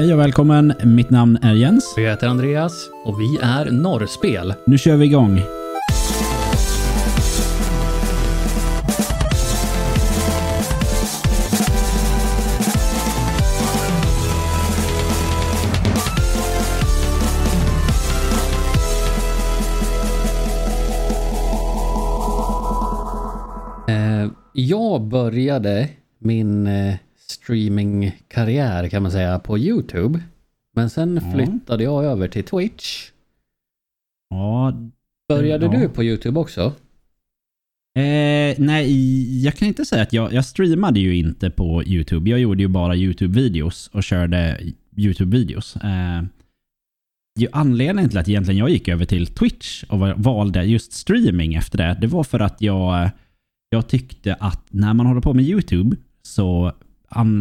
Hej och välkommen. Mitt namn är Jens. Jag heter Andreas och vi är Norrspel. Nu kör vi igång. Eh, jag började min eh, streamingkarriär kan man säga på YouTube. Men sen Ja. flyttade jag över till Twitch. Ja, Började Ja. du på YouTube också? Eh, nej, jag kan inte säga att jag, jag streamade ju inte på YouTube. Jag gjorde ju bara YouTube-videos och körde YouTube-videos. Eh, anledningen till att egentligen jag gick över till Twitch och va- valde just streaming efter det, det var för att jag, jag tyckte att när man håller på med YouTube så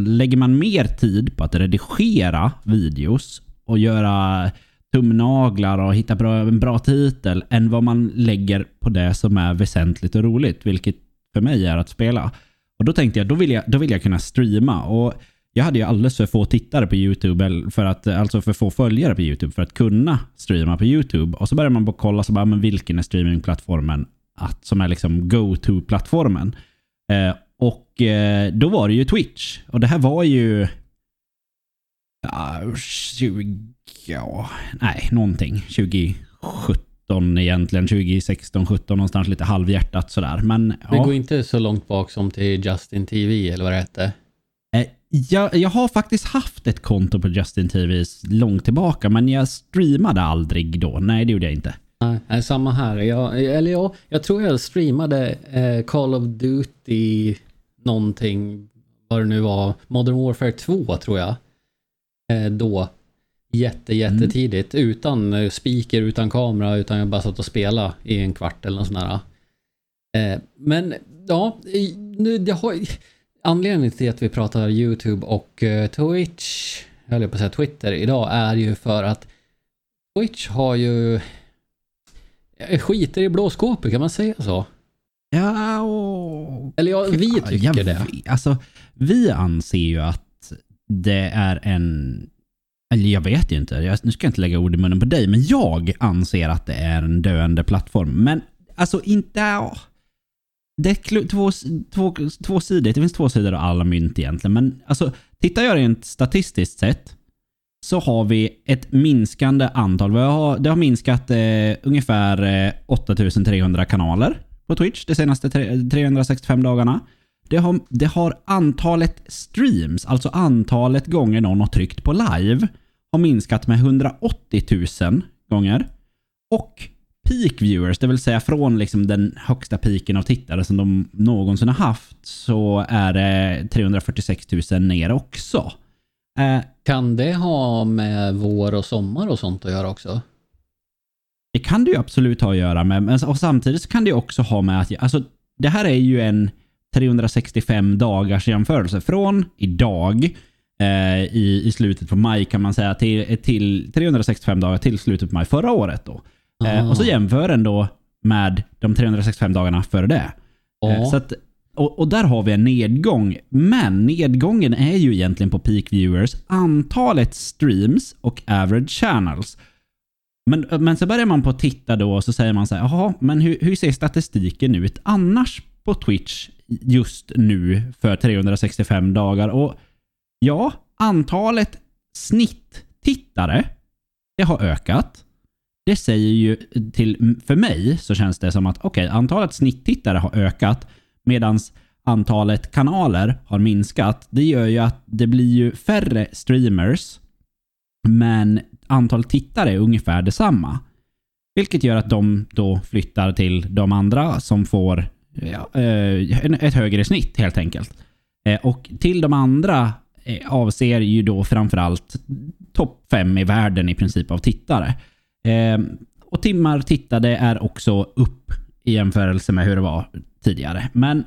lägger man mer tid på att redigera videos och göra tumnaglar och hitta bra, en bra titel än vad man lägger på det som är väsentligt och roligt, vilket för mig är att spela. Och då tänkte jag, då vill jag, då vill jag kunna streama. Och jag hade ju alldeles för få tittare på YouTube, för att, alltså för få följare på YouTube för att kunna streama på YouTube. Och så börjar man bara kolla, så bara, ah, men vilken är streamingplattformen att, som är liksom go-to-plattformen? Eh, och eh, då var det ju Twitch. Och det här var ju... Ja, 20... Ja, nej, någonting. 2017 egentligen. 2016, 17 någonstans lite halvhjärtat sådär. Men Det ja. går inte så långt bak som till Justin TV eller vad det hette. Eh, Jag, jag har faktiskt haft ett konto på Justin TV långt tillbaka, men jag streamade aldrig då. Nej, det gjorde jag inte. Nej, samma här. Jag, eller ja, jag tror jag streamade eh, Call of Duty någonting, vad det nu var, Modern Warfare 2 tror jag. Eh, då. Jätte, jättetidigt. Utan eh, speaker, utan kamera, utan jag bara satt och spelade i en kvart eller något sånt där. Eh, men ja, nu, jag har, anledningen till att vi pratar YouTube och eh, Twitch, jag höll på att säga Twitter idag, är ju för att Twitch har ju skiter i blåskåpet, kan man säga så? Ja, och... Eller ja, vi Ja, tycker jag det. Alltså, vi anser ju att det är en... Eller jag vet ju inte. Jag, nu ska jag inte lägga ord i munnen på dig, men jag anser att det är en döende plattform. Men alltså inte... ja. Det är två, två, två sidor. Det finns två sidor av alla mynt egentligen. Men alltså, tittar jag rent statistiskt sett så har vi ett minskande antal. Vi har, det har minskat eh, ungefär eh, 8300 kanaler på Twitch de senaste 365 dagarna. Det har, det har antalet streams, alltså antalet gånger någon har tryckt på live, har minskat med 180 000 gånger. Och peak viewers, det vill säga från liksom den högsta piken av tittare som de någonsin har haft, så är det 346 000 ner också. Eh, Kan det ha med vår och sommar och sånt att göra också? Det kan det ju absolut ha att göra med, men och samtidigt så kan det också ha med att, alltså det här är ju en 365 dagars jämförelse. Från idag eh, i, i slutet på maj kan man säga till, till 365 dagar till slutet på maj förra året då. Eh, och så Ah. jämför den då med de 365 dagarna före det. Ja. Eh, Så att, och, och där har vi en nedgång. Men nedgången är ju egentligen på peak viewers, antalet streams och average channels. Men, men så börjar man på att titta då och så säger man så här, jaha, men hur, hur ser statistiken ut annars på Twitch just nu för 365 dagar? Och ja, antalet snitttittare, det har ökat. Det säger ju till, för mig så känns det som att okej, antalet snitttittare har ökat medan antalet kanaler har minskat. Det gör ju att det blir ju färre streamers men antalet tittare är ungefär detsamma. Vilket gör att de då flyttar till de andra som får ja, eh, ett högre snitt helt enkelt. Eh, och till de andra eh, avser ju då framförallt topp fem i världen i princip av tittare. Ehm, och timmar tittade är också upp i jämförelse med hur det var tidigare. Men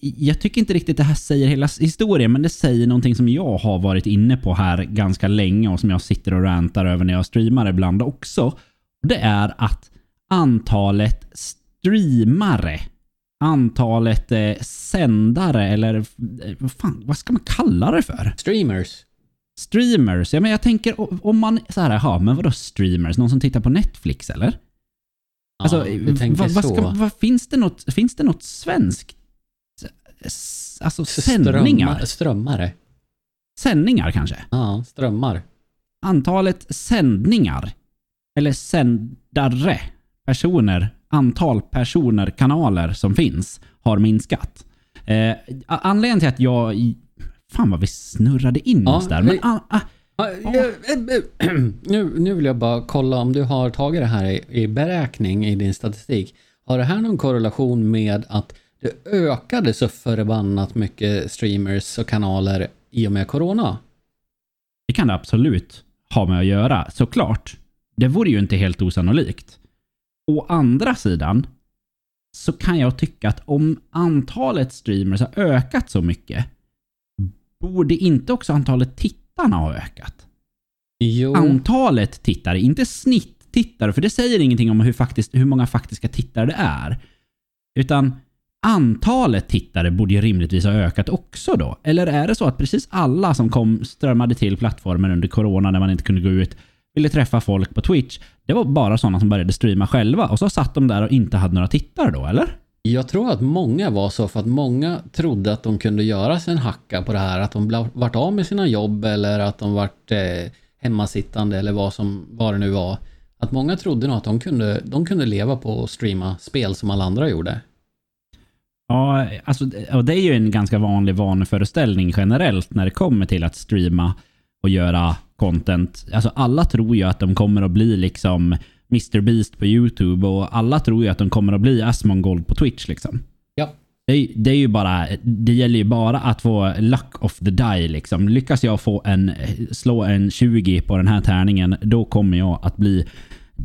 jag tycker inte riktigt det här säger hela historien, men det säger någonting som jag har varit inne på här ganska länge och som jag sitter och rantar över när jag streamar ibland också. Det är att antalet streamare, antalet eh, sändare eller eh, vad fan, vad ska man kalla det för? Streamers. streamers, ja men jag tänker om man så här, ja men vadå streamers? Någon som tittar på Netflix eller? Alltså, ja, du tänker vad, vad så. ska, vad, finns, det något, finns det något svenskt? Alltså sändningar? Strömmar, strömmare. Sändningar kanske? Ja, strömmar. Antalet sändningar, eller sändare, personer, antal personer, kanaler som finns har minskat. Eh, anledningen till att jag... Fan vad vi snurrade in Ja, oss där. Men, ah, ah, Ja, eh, Nu, nu vill jag bara kolla om du har tagit det här i, i beräkning i din statistik. Har det här någon korrelation med att det ökade så förbannat mycket streamers och kanaler i och med corona? det kan det absolut ha med att göra, såklart. Det vore ju inte helt osannolikt. Å andra sidan så kan jag tycka att om antalet streamers har ökat så mycket, borde inte också antalet tittarna ha ökat? Jo, Antalet tittare, inte snitttittare, för det säger ingenting om hur, faktiskt, hur många faktiska tittare det är. Utan antalet tittare borde ju rimligtvis ha ökat också då. Eller är det så att precis alla som kom strömmade till plattformen under corona när man inte kunde gå ut, ville träffa folk på Twitch, det var bara sådana som började streama själva och så satt de där och inte hade några tittare då, eller? jag tror att många var så för att många trodde att de kunde göra sig en hacka på det här. Att de vart av med sina jobb eller att de vart eh, hemmasittande eller vad, som, vad det nu var. Att många trodde nog att de kunde, de kunde leva på att streama spel som alla andra gjorde. Ja, alltså, och det är ju en ganska vanlig vanföreställning generellt när det kommer till att streama och göra content. Alltså alla tror ju att de kommer att bli liksom Mr. Beast på YouTube och alla tror ju att de kommer att bli Asmongold på Twitch liksom. Ja. Det är, det är ju bara, det gäller ju bara att få luck of the die liksom. Lyckas jag få en, slå en 20 på den här tärningen, då kommer jag att bli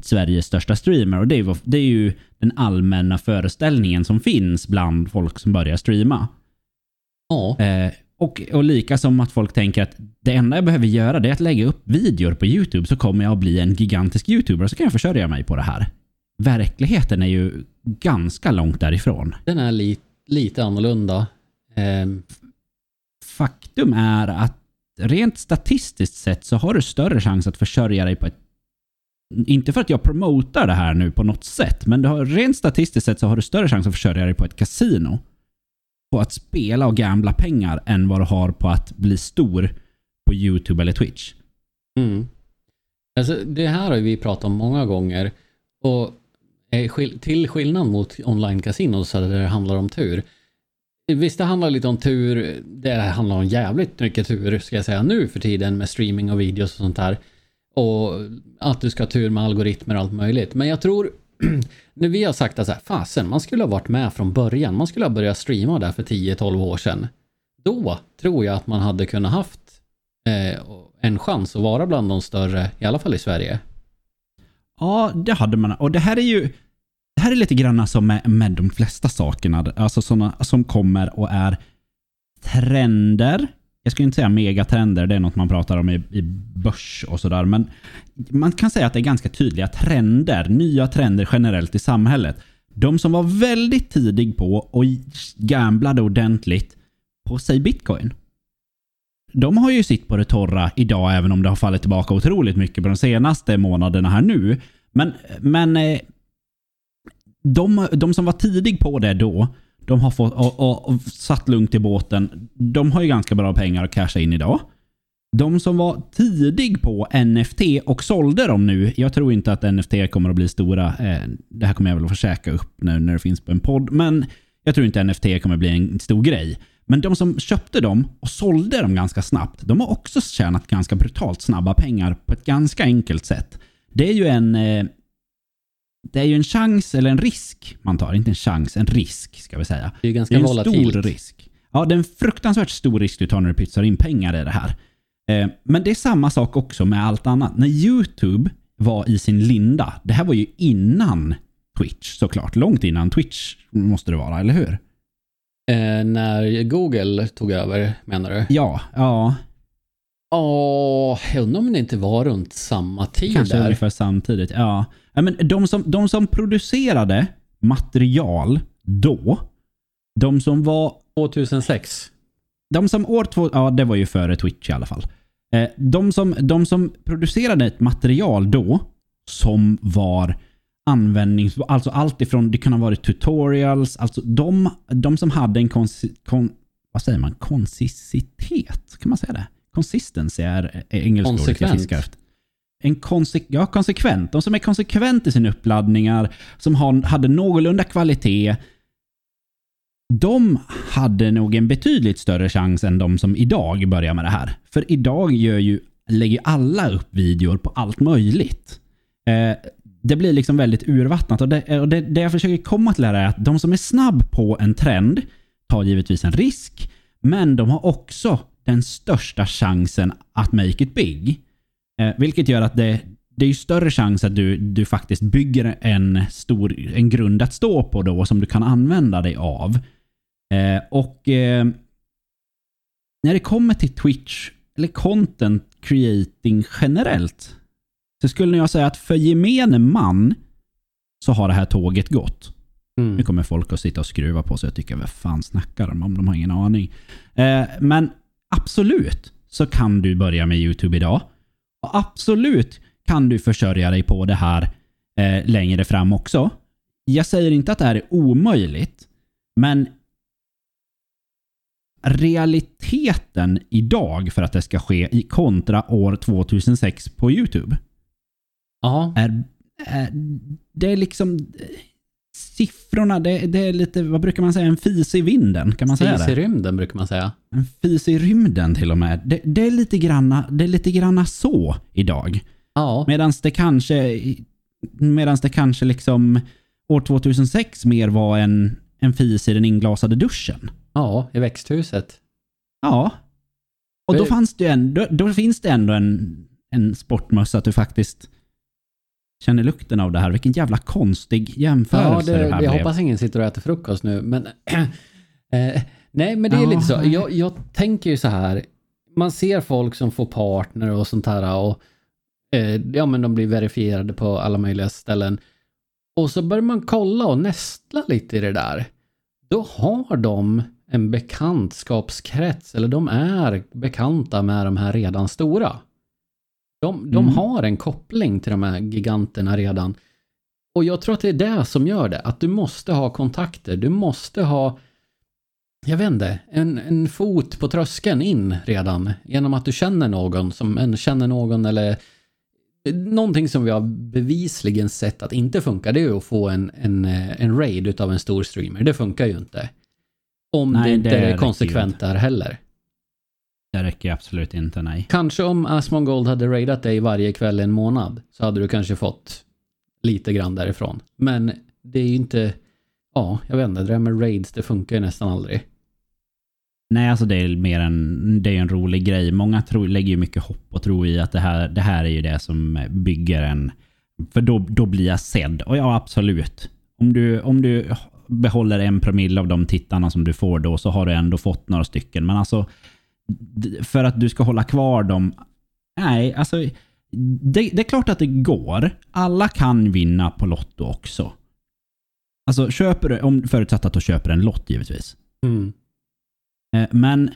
Sveriges största streamer. Och det är, ju- det är ju den allmänna föreställningen som finns bland folk som börjar streama. Ja, Eh, och, och lika som att folk tänker att det enda jag behöver göra det är att lägga upp videor på YouTube så kommer jag att bli en gigantisk YouTuber så kan jag försörja mig på det här. Verkligheten är ju ganska långt därifrån. den är li, lite annorlunda. Ehm, Faktum är att rent statistiskt sett så har du större chans att försörja dig på ett inte för att jag promotar det här nu på något sätt, men du har, rent statistiskt sett så har du större chans att försörja dig på ett kasino. På att spela och gambla pengar än vad du har på att bli stor på YouTube eller Twitch. Mm. Alltså, det här har vi pratat om många gånger. Och eh, till skillnad mot online-casino så där det handlar om tur. Visst, det handlar lite om tur. Det handlar om jävligt mycket tur, ska jag säga, nu för tiden med streaming och videos och sånt där. Och att du ska ha tur med algoritmer och allt möjligt. Men jag tror, när vi har sagt att så här, fasen, man skulle ha varit med från början. Man skulle ha börjat streama där för 10-12 år sedan. Då tror jag att man hade kunnat haft eh, en chans att vara bland de större, i alla fall i Sverige. Ja, det hade man. Och det här är ju... Det här är lite grann som med, med de flesta sakerna. Alltså sådana som kommer och är trender. Jag skulle inte säga megatrender, det är något man pratar om i, i börs och sådär. Men man kan säga att det är ganska tydliga trender. Nya trender generellt i samhället. De som var väldigt tidig på och gamblade ordentligt på, säg bitcoin. De har ju sitt på det torra idag, även om det har fallit tillbaka otroligt mycket på de senaste månaderna här nu. Men, men eh, de, de som var tidig på det då, de har fått, och, och, och satt lugnt i båten, de har ju ganska bra pengar att casha in idag. De som var tidig på NFT och sålde dem nu, jag tror inte att NFT kommer att bli stora. Eh, det här kommer jag väl att få käka upp nu när det finns på en podd, men jag tror inte NFT kommer att bli en stor grej. Men de som köpte dem och sålde dem ganska snabbt, de har också tjänat ganska brutalt snabba pengar på ett ganska enkelt sätt. Det är ju en... Eh, det är ju en chans, eller en risk man tar. Inte en chans, en risk ska vi säga. Det är ju Det ganska är en volatilt. stor risk. Ja, det är en fruktansvärt stor risk du tar när du pytsar in pengar i det här. Eh, Men det är samma sak också med allt annat. När YouTube var i sin linda, det här var ju innan Twitch såklart. Långt innan Twitch måste det vara, eller hur? Eh, när Google tog över, menar du? Ja, ja. Ja, jag undrar om det inte var runt samma tid Kanske där. ungefär samtidigt. Ja. Ja men de, som, de som producerade material då, de som var 2006. De som år två, ja det var ju före Twitch i alla fall. Eh, de, som, de som producerade ett material då som var användnings... Alltså allt ifrån, det kan ha varit tutorials, alltså de, de som hade en konsi, kon, vad säger man, konsisticitet? Kan man säga det? Consistency är, engelska ordet jag fiskar efter. En konse, ja, konsekvent. De som är konsekvent i sina uppladdningar, som har, hade någorlunda kvalitet, de hade nog en betydligt större chans än de som idag börjar med det här. För idag gör ju, lägger alla upp videor på allt möjligt. Eh, det blir liksom väldigt urvattnat och, det, eh, och det, det jag försöker komma till här är att de som är snabb på en trend tar givetvis en risk, men de har också den största chansen att make it big. Eh, vilket gör att det, det är större chans att du, du faktiskt bygger en, stor, en grund att stå på då som du kan använda dig av. Eh, och eh, när det kommer till Twitch, eller content creating generellt, så skulle jag säga att för gemene man så har det här tåget gått. Mm. Nu kommer folk att sitta och skruva på sig och tycka vad fan snackar de om? De har ingen aning. Eh, men absolut så kan du börja med YouTube idag. Absolut kan du försörja dig på det här eh, längre fram också. Jag säger inte att det här är omöjligt, men realiteten idag för att det ska ske i kontra år 2006 på YouTube Ja, är, är det är liksom siffrorna, det, det är lite, vad brukar man säga, en fis i vinden? Kan man säga fis i rymden brukar man säga. En fis i rymden till och med. Det, det, är, lite granna, det är lite granna så idag. Ja, Medan det kanske, medans det kanske liksom år 2006 mer var en, en fis i den inglasade duschen. ja, i växthuset. Ja. Och då, fanns det ju ändå, då finns det ändå en, en sportmössa att du faktiskt känner lukten av det här. Vilken jävla konstig Ja, jämförelse det, det, här jag blev. hoppas ingen sitter och äter frukost nu, men... eh, nej, men det är Ja, lite så. Jag, jag tänker ju så här. Man ser folk som får partner och sånt här och eh, ja, men de blir verifierade på alla möjliga ställen. Och så börjar man kolla och nästla lite i det där. Då har de en bekantskapskrets, eller de är bekanta med de här redan stora. De, de Mm. har en koppling till de här giganterna redan. Och jag tror att det är det som gör det. Att du måste ha kontakter. Du måste ha, jag vet inte, en, en fot på tröskeln in redan. Genom att du känner någon som en känner någon eller Någonting som vi har bevisligen sett att inte funkar, det är ju att få en, en, en raid utav en stor streamer. Det funkar ju inte. Om Nej, det inte det är konsekvent där heller. Det räcker absolut inte, nej. Kanske om Asmongold hade raidat dig varje kväll en månad så hade du kanske fått lite grann därifrån. Men det är ju inte, ja, jag vet inte, det där med raids, det funkar ju nästan aldrig. Nej, alltså det är mer en, det är en rolig grej. Många tror, lägger ju mycket hopp och tror i att det här, det här är ju det som bygger en... För då, då blir jag sedd. Och ja, absolut. Om du, om du behåller en promille av de tittarna som du får då så har du ändå fått några stycken. Men alltså, för att du ska hålla kvar dem... Nej, alltså... Det, det är klart att det går. Alla kan vinna på Lotto också. Alltså, köper du, om, förutsatt att du köper en lott givetvis. Mm. Eh, Men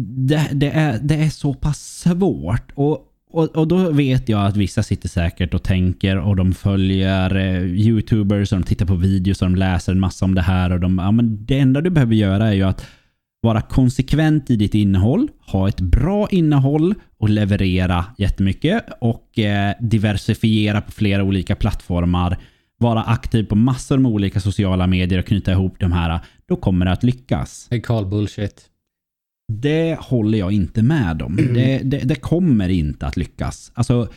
det, det, är, det är så pass svårt. Och, och, och då vet jag att vissa sitter säkert och tänker och de följer eh, YouTubers och de tittar på videos och de läser en massa om det här. Och de, ja, men det enda du behöver göra är ju att vara konsekvent i ditt innehåll, ha ett bra innehåll och leverera jättemycket och eh, diversifiera på flera olika plattformar. Vara aktiv på massor med olika sociala medier och knyta ihop de här. Då kommer det att lyckas. Det är Carl bullshit. Det håller jag inte med om. Det, det, det kommer inte att lyckas. Alltså,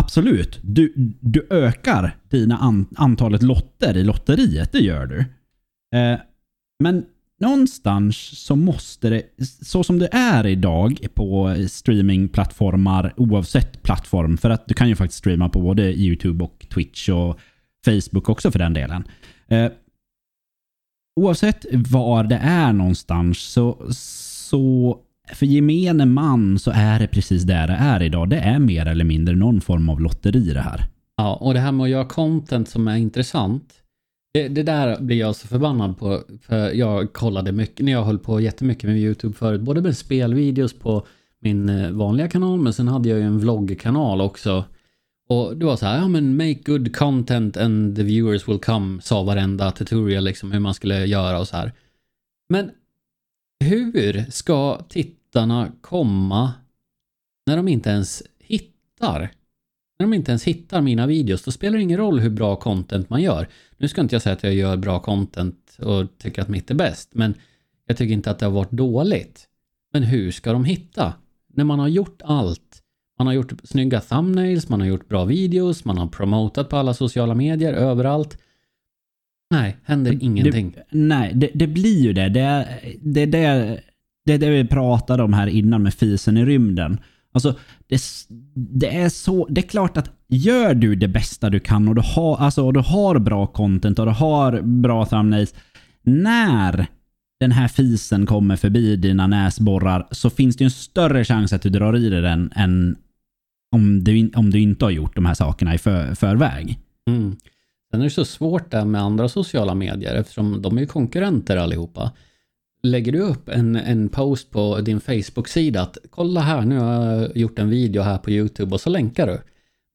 absolut. Du, du ökar dina an, antalet lotter i lotteriet. Det gör du. Eh, men någonstans så måste det, så som det är idag på streamingplattformar, oavsett plattform, för att du kan ju faktiskt streama på både YouTube och Twitch och Facebook också för den delen. Eh, oavsett var det är någonstans så, så för gemene man så är det precis där det är idag. Det är mer eller mindre någon form av lotteri det här. Ja, och det här med att göra content som är intressant. Det, det där blir jag så förbannad på. För jag kollade mycket, när jag höll på jättemycket med YouTube förut. Både med spelvideos på min eh, vanliga kanal, men sen hade jag ju en vloggkanal också. Och det var så här, ja men make good content and the viewers will come, sa varenda tutorial liksom hur man skulle göra och så här. Men hur ska tittarna komma när de inte ens hittar? När de inte ens hittar mina videos, då spelar det ingen roll hur bra content man gör. Nu ska inte jag säga att jag gör bra content och tycker att mitt är bäst, men jag tycker inte att det har varit dåligt. Men hur ska de hitta? När man har gjort allt. Man har gjort snygga thumbnails, man har gjort bra videos, man har promotat på alla sociala medier, överallt. Nej, händer ingenting. Det, nej, det, det, blir ju det. Det är det, det, det, det vi pratade om här innan med fisen i rymden. Alltså, det, det, är så, det är klart att gör du det bästa du kan och du har, alltså, och du har bra content och du har bra thumbnails. När den här fisen kommer förbi dina näsborrar så finns det ju en större chans att du drar i dig den än om du, om du inte har gjort de här sakerna i för, förväg. Mm. Sen är det så svårt där med andra sociala medier eftersom de är konkurrenter allihopa. Lägger du upp en, en post på din Facebook-sida att kolla här, nu har jag gjort en video här på YouTube och så länkar du.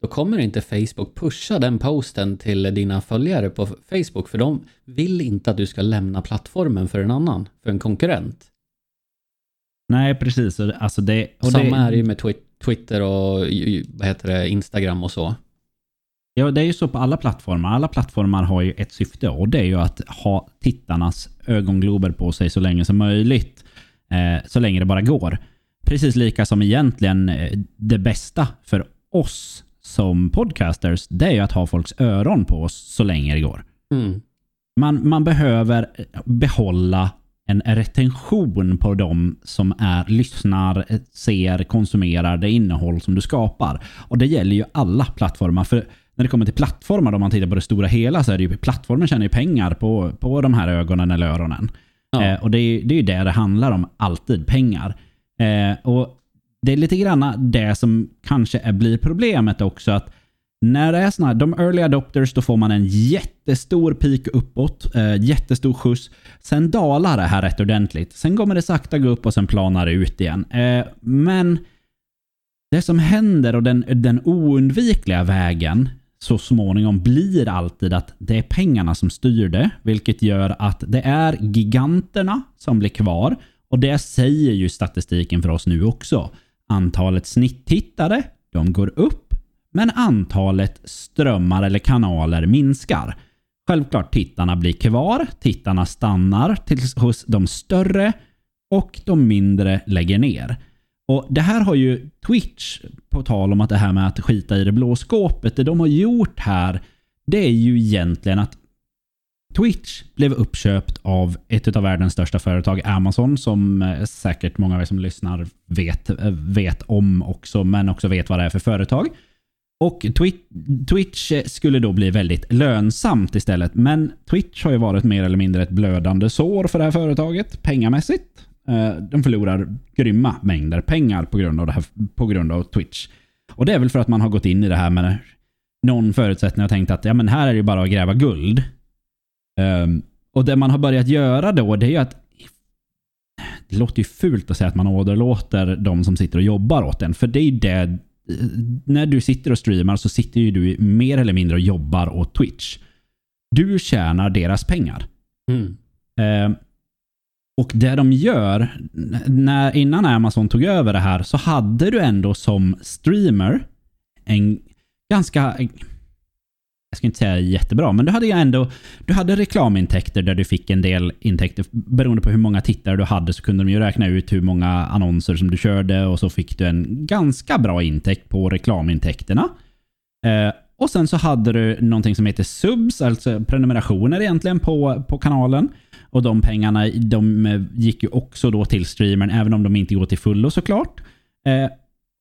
Då kommer inte Facebook pusha den posten till dina följare på Facebook för de vill inte att du ska lämna plattformen för en annan, för en konkurrent. Nej, precis. Alltså det, och Samma det, är det ju med Twitter och vad heter det, Instagram och så. Ja, det är ju så på alla plattformar. Alla plattformar har ju ett syfte och det är ju att ha tittarnas ögonglober på sig så länge som möjligt. Eh, så länge det bara går. Precis lika som egentligen eh, det bästa för oss som podcasters, det är ju att ha folks öron på oss så länge det går. Mm. Man, man behöver behålla en retention på de som är, lyssnar, ser, konsumerar det innehåll som du skapar. Och det gäller ju alla plattformar. För när det kommer till plattformar, om man tittar på det stora hela, så är det ju plattformen tjänar ju pengar på, på de här ögonen eller öronen. Ja. Eh, och det är, det är ju det det handlar om, alltid pengar. Eh, och det är lite grann det som kanske är, blir problemet också. att när det är såna här, de early adopters, då får man en jättestor peak uppåt, eh, jättestor skjuts. Sen dalar det här rätt ordentligt. Sen kommer det sakta gå upp och sen planar det ut igen. Eh, men det som händer och den, den oundvikliga vägen så småningom blir alltid att det är pengarna som styr det, vilket gör att det är giganterna som blir kvar. Och det säger ju statistiken för oss nu också. Antalet snitttittare, de går upp, men antalet strömmar eller kanaler minskar. Självklart tittarna blir kvar, tittarna stannar tills hos de större och de mindre lägger ner. Och Det här har ju Twitch, på tal om att det här med att skita i det blå skåpet, det de har gjort här, det är ju egentligen att Twitch blev uppköpt av ett av världens största företag, Amazon, som eh, säkert många av er som lyssnar vet, eh, vet om också, men också vet vad det är för företag. Och Twitch eh, skulle då bli väldigt lönsamt istället. Men Twitch har ju varit mer eller mindre ett blödande sår för det här företaget, pengamässigt. Eh, de förlorar grymma mängder pengar på grund av, det här, på grund av Twitch. Och det är väl för att man har gått in i det här med någon förutsättning och tänkt att ja, men här är det bara att gräva guld. Um, och det man har börjat göra då, det är ju att det låter ju fult att säga att man åderlåter de som sitter och jobbar åt en. För det är ju det... När du sitter och streamar så sitter ju du mer eller mindre och jobbar åt Twitch. Du tjänar deras pengar. Mm. Uh, och det de gör, när, innan Amazon tog över det här, så hade du ändå som streamer en ganska jag ska inte säga jättebra, men du hade ju ändå du hade reklamintäkter där du fick en del intäkter. Beroende på hur många tittare du hade så kunde de ju räkna ut hur många annonser som du körde och så fick du en ganska bra intäkt på reklamintäkterna. Eh, och sen så hade du någonting som heter subs, alltså prenumerationer egentligen på, på kanalen. Och de pengarna de eh, gick ju också då till streamern, även om de inte går till fullo såklart. Eh,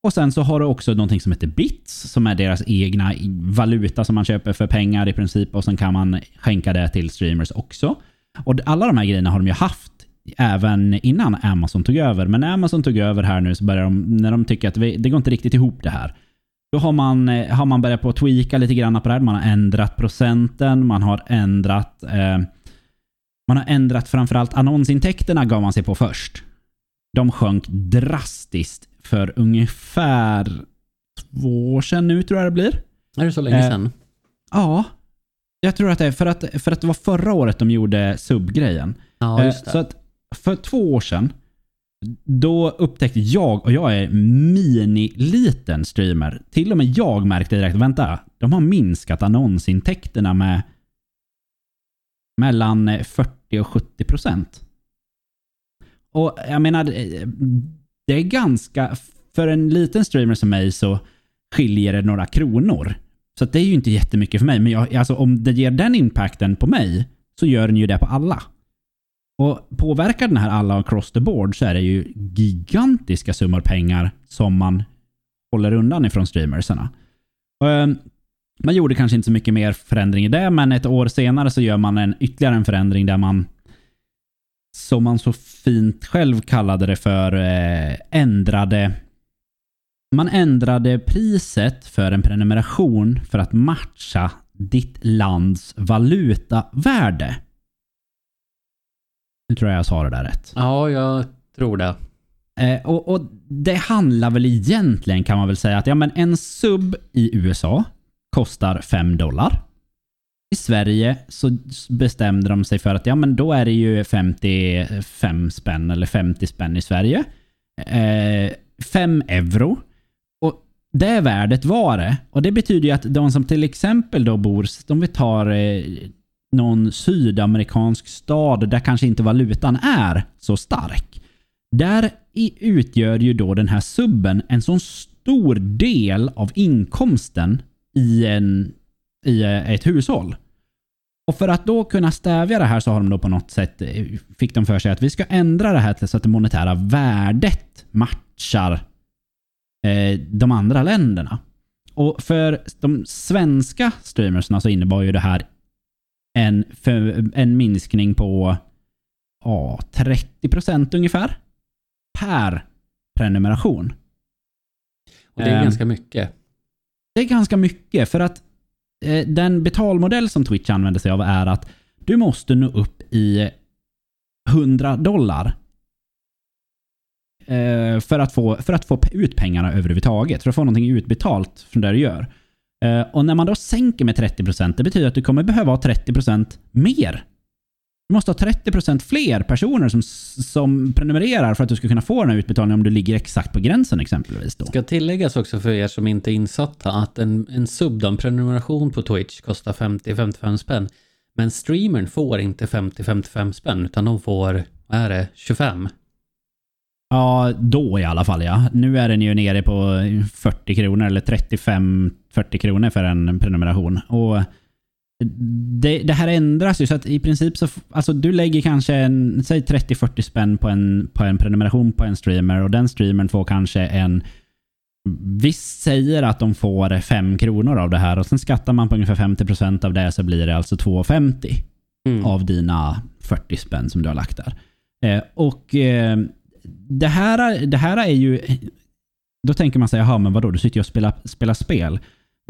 och sen så har du också någonting som heter bits, som är deras egna valuta som man köper för pengar i princip. Och sen kan man skänka det till streamers också. Och alla de här grejerna har de ju haft även innan Amazon tog över. Men när Amazon tog över här nu så börjar de, när de tycker att vi, det går inte riktigt ihop det här. Då har man, har man börjat på att tweaka lite grann på det här. Man har ändrat procenten, man har ändrat eh, man har ändrat framförallt annonsintäkterna gav man sig på först. De sjönk drastiskt för ungefär två år sedan nu tror jag det blir. Är det så länge Eh, sedan? Ja, jag tror att det är för att, för att det var förra året de gjorde subgrejen. Ja, Eh, just det. Så att för två år sedan, då upptäckte jag, och jag är mini-liten streamer, till och med jag märkte direkt, vänta, de har minskat annonsintäkterna med mellan eh, 40 och 70 procent. Och jag menar, det- det är ganska, för en liten streamer som mig så skiljer det några kronor. Så att det är ju inte jättemycket för mig, men jag, alltså, om det ger den impacten på mig så gör den ju det på alla. Och påverkar den här alla across the board så är det ju gigantiska summor pengar som man håller undan ifrån streamersarna. Ehm, man gjorde kanske inte så mycket mer förändring i det, men ett år senare så gör man en ytterligare en förändring där man, som man så fint själv kallade det för, eh, ändrade man ändrade priset för en prenumeration för att matcha ditt lands valutavärde. Nu tror jag jag sa det där rätt. Ja, jag tror det. Eh, och, och Det handlar väl egentligen kan man väl säga att ja, men en sub i USA kostar 5 dollar. I Sverige så bestämde de sig för att ja, men då är det ju 55 spänn eller 50 spänn i Sverige. Eh, 5 euro. Och det värdet var det. Och det betyder ju att de som till exempel då bor, om vi tar eh, någon sydamerikansk stad där kanske inte valutan är så stark. Där utgör ju då den här subben en sån stor del av inkomsten i, en, i eh, ett hushåll. Och för att då kunna stävja det här så har de då på något sätt, eh, fick de för sig att vi ska ändra det här till så att det monetära värdet matchar eh, de andra länderna. Och för de svenska streamersna så innebar ju det här en, en minskning på ja, 30% ungefär per prenumeration. Och det är Ehm, ganska mycket. Det är ganska mycket för att eh, den betalmodell som Twitch använder sig av är att du måste nå upp i 100 dollar eh, för, att få, för att få ut pengarna överhuvudtaget. För att få någonting utbetalt från det du gör. Eh, och när man då sänker med 30% det betyder att du kommer behöva ha 30% mer. Du måste ha 30% fler personer som, som prenumererar för att du ska kunna få den här utbetalningen om du ligger exakt på gränsen exempelvis. Då. Ska tilläggas också för er som inte är insatta att en, en sub, då, en prenumeration på Twitch kostar 50-55 spänn. Men streamern får inte 50-55 spänn utan de får, vad är det, 25? Ja, då i alla fall ja. Nu är den ju nere på 40 kronor eller 35-40 kronor för en prenumeration. Och det, det här ändras ju så att i princip så, alltså du lägger kanske en, säg 30-40 spänn på en, på en prenumeration på en streamer och den streamern får kanske en vi säger att de får 5 kronor av det här och sen skattar man på ungefär 50% av det så blir det alltså 2,50 Mm. av dina 40 spänn som du har lagt där. Eh, och eh, det, här, det här är ju... Då tänker man sig, jaha men vadå, du sitter ju och spelar, spelar spel.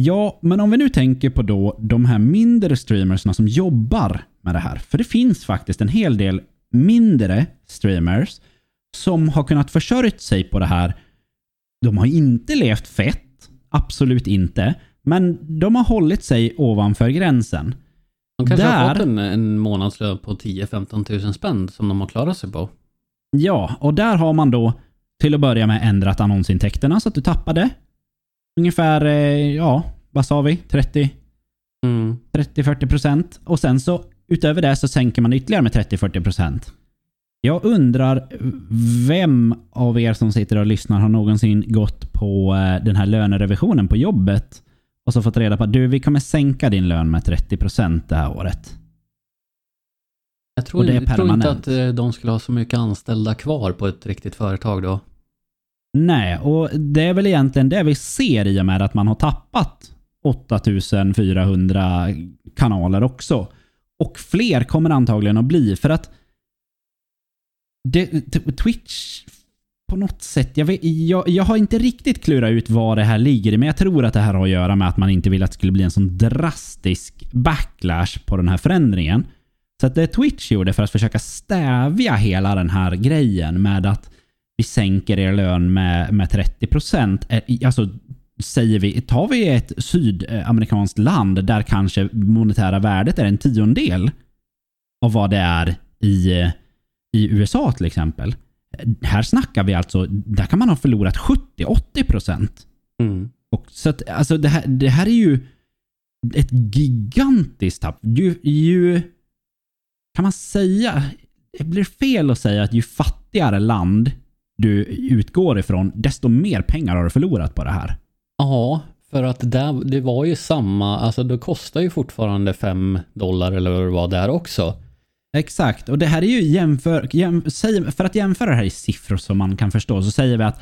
Ja, men om vi nu tänker på då de här mindre streamersna som jobbar med det här. För det finns faktiskt en hel del mindre streamers som har kunnat försörjt sig på det här. De har inte levt fett, absolut inte. Men de har hållit sig ovanför gränsen. De kanske har Där- fått en, en månadslön på 10-15 tusen spänn som de har klarat sig på. Ja, och där har man då till att börja med ändrat annonsintäkterna så att du tappade ungefär, eh, ja, vad sa vi? 30 Mm. 30-40% och sen så utöver det så sänker man ytterligare med 30-40%. Jag undrar vem av er som sitter och lyssnar har någonsin gått på eh, den här lönerevisionen på jobbet och så fått reda på att du, vi kommer sänka din lön med 30% det här året. Jag tror, Och det är jag tror inte att eh, de skulle ha så mycket anställda kvar på ett riktigt företag då. Nej, och det är väl egentligen det vi ser i och med att man har tappat 8400 kanaler också. Och fler kommer antagligen att bli för att det, Twitch på något sätt, jag, vet, jag, jag har inte riktigt klurat ut vad det här ligger i, men jag tror att det här har att göra med att man inte vill att det skulle bli en sån drastisk backlash på den här förändringen. Så att det Twitch gjorde för att försöka stävja hela den här grejen med att vi sänker er lön med, med 30 procent. Alltså, säger vi, tar vi ett sydamerikanskt land där kanske monetära värdet är en tiondel av vad det är i, i USA till exempel. Här snackar vi alltså, där kan man ha förlorat 70-80 procent. Mm. Och så att, alltså det här, det här är ju ett gigantiskt tapp. Ju, ju, kan man säga, det blir fel att säga att ju fattigare land du utgår ifrån, desto mer pengar har du förlorat på det här. Ja, för att det, det var ju samma, alltså det kostar ju fortfarande 5 dollar eller vad det var där också. Exakt, och det här är ju jämför, jäm, för att jämföra det här i siffror som man kan förstå så säger vi att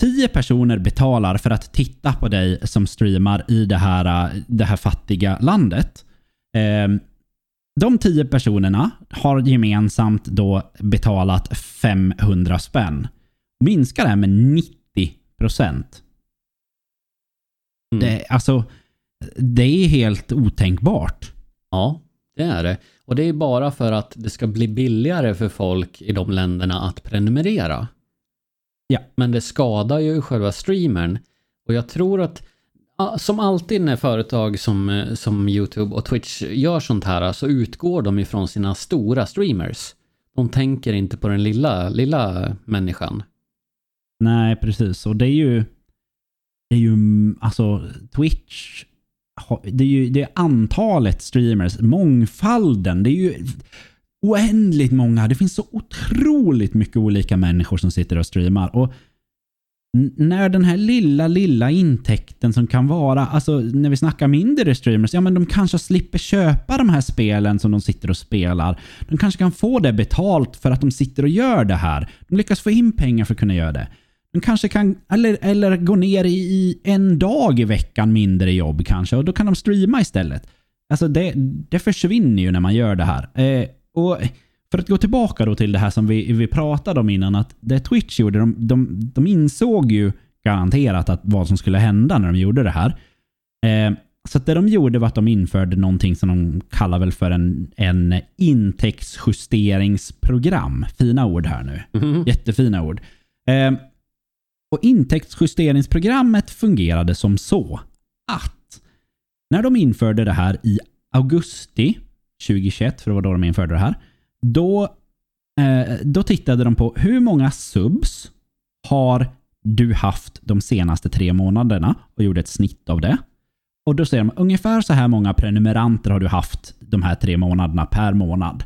10 personer betalar för att titta på dig som streamar i det här, det här fattiga landet. Ehm, de 10 personerna har gemensamt då betalat 500 spänn. Minskar det här med 90 procent. Mm. Det, alltså, det är helt otänkbart. Ja, det är det. Och det är bara för att det ska bli billigare för folk i de länderna att prenumerera. Ja. Men det skadar ju själva streamern. Och jag tror att som alltid när företag som, eh, som YouTube och Twitch gör sånt här så utgår de ifrån sina stora streamers. De tänker inte på den lilla, lilla människan. Nej, precis. Och det är ju... Det är ju... Mm, alltså, Twitch... Det är ju det är antalet streamers, mångfalden. Det är ju oändligt många. Det finns så otroligt mycket olika människor som sitter och streamar. Och när den här lilla, lilla intäkten som kan vara, alltså när vi snackar mindre streamers, ja men de kanske slipper köpa de här spelen som de sitter och spelar. De kanske kan få det betalt för att de sitter och gör det här. De lyckas få in pengar för att kunna göra det. De kanske kan, eller, eller gå ner i, en dag i veckan mindre jobb kanske och då kan de streama istället. Alltså det, det försvinner ju när man gör det här. Eh, och för att gå tillbaka då till det här som vi, vi pratade om innan, att det Twitch gjorde, de, de, de insåg ju garanterat att vad som skulle hända när de gjorde det här. Eh, så det de gjorde var att de införde någonting som de kallar väl för en, en intäktsjusteringsprogram. Fina ord här nu. Mm. Jättefina ord. Eh, och intäktsjusteringsprogrammet fungerade som så att när de införde det här i augusti 2021, för det var då de införde det här, då, eh, då tittade de på hur många subs har du haft de senaste tre månaderna och gjorde ett snitt av det. Och då säger de ungefär så här många prenumeranter har du haft de här tre månaderna per månad.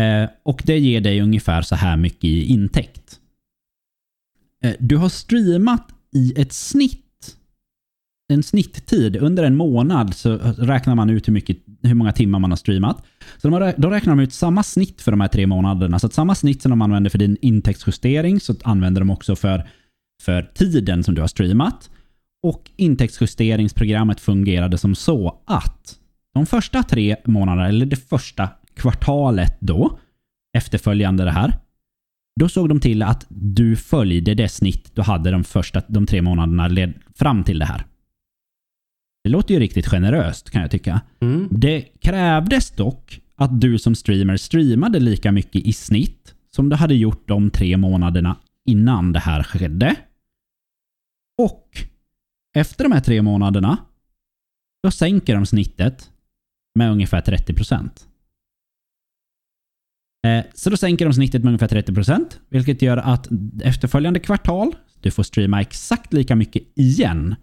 Eh, och det ger dig ungefär så här mycket i intäkt. Eh, du har streamat i ett snitt en snitttid under en månad så eh, räknar man ut hur, mycket, hur många timmar man har streamat. Så de, då räknar de ut samma snitt för de här tre månaderna. Så att samma snitt som de använder för din intäktsjustering så använder de också för, för tiden som du har streamat. Och intäktsjusteringsprogrammet fungerade som så att de första tre månaderna, eller det första kvartalet då, efterföljande det här, då såg de till att du följde det snitt du hade de första de tre månaderna led fram till det här. Det låter ju riktigt generöst kan jag tycka. Mm. Det krävdes dock att du som streamer streamade lika mycket i snitt som du hade gjort de tre månaderna innan det här skedde. Och efter de här tre månaderna, då sänker de snittet med ungefär 30%. Eh, Eh, så då sänker de snittet med ungefär 30%, vilket gör att efterföljande kvartal, du får streama exakt lika mycket igen